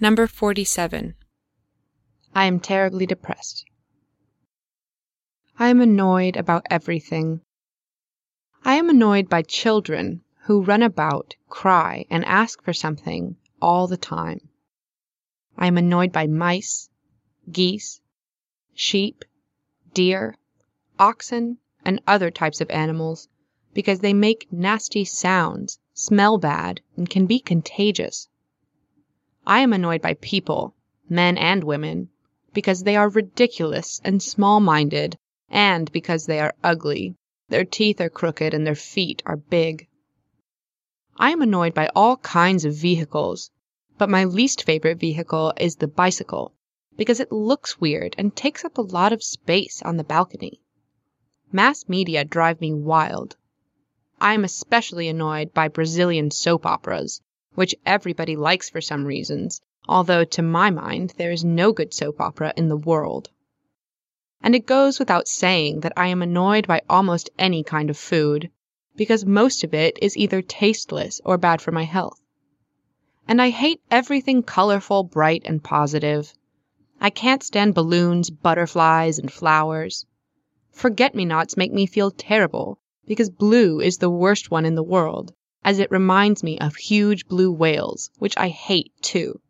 Number 47. I am terribly depressed. I am annoyed about everything. I am annoyed by children who run about, cry, and ask for something all the time. I am annoyed by mice, geese, sheep, deer, oxen, and other types of animals because they make nasty sounds, smell bad, and can be contagious. I am annoyed by people, men and women, because they are ridiculous and small minded, and because they are ugly. Their teeth are crooked and their feet are big. I am annoyed by all kinds of vehicles, but my least favorite vehicle is the bicycle because it looks weird and takes up a lot of space on the balcony. Mass media drive me wild. I am especially annoyed by Brazilian soap operas, which everybody likes for some reasons, although to my mind there is no good soap opera in the world. And it goes without saying that I am annoyed by almost any kind of food, because most of it is either tasteless or bad for my health. And I hate everything colorful, bright, and positive. I can't stand balloons, butterflies, and flowers. Forget me nots make me feel terrible, because blue is the worst one in the world, as it reminds me of huge blue whales, which I hate too.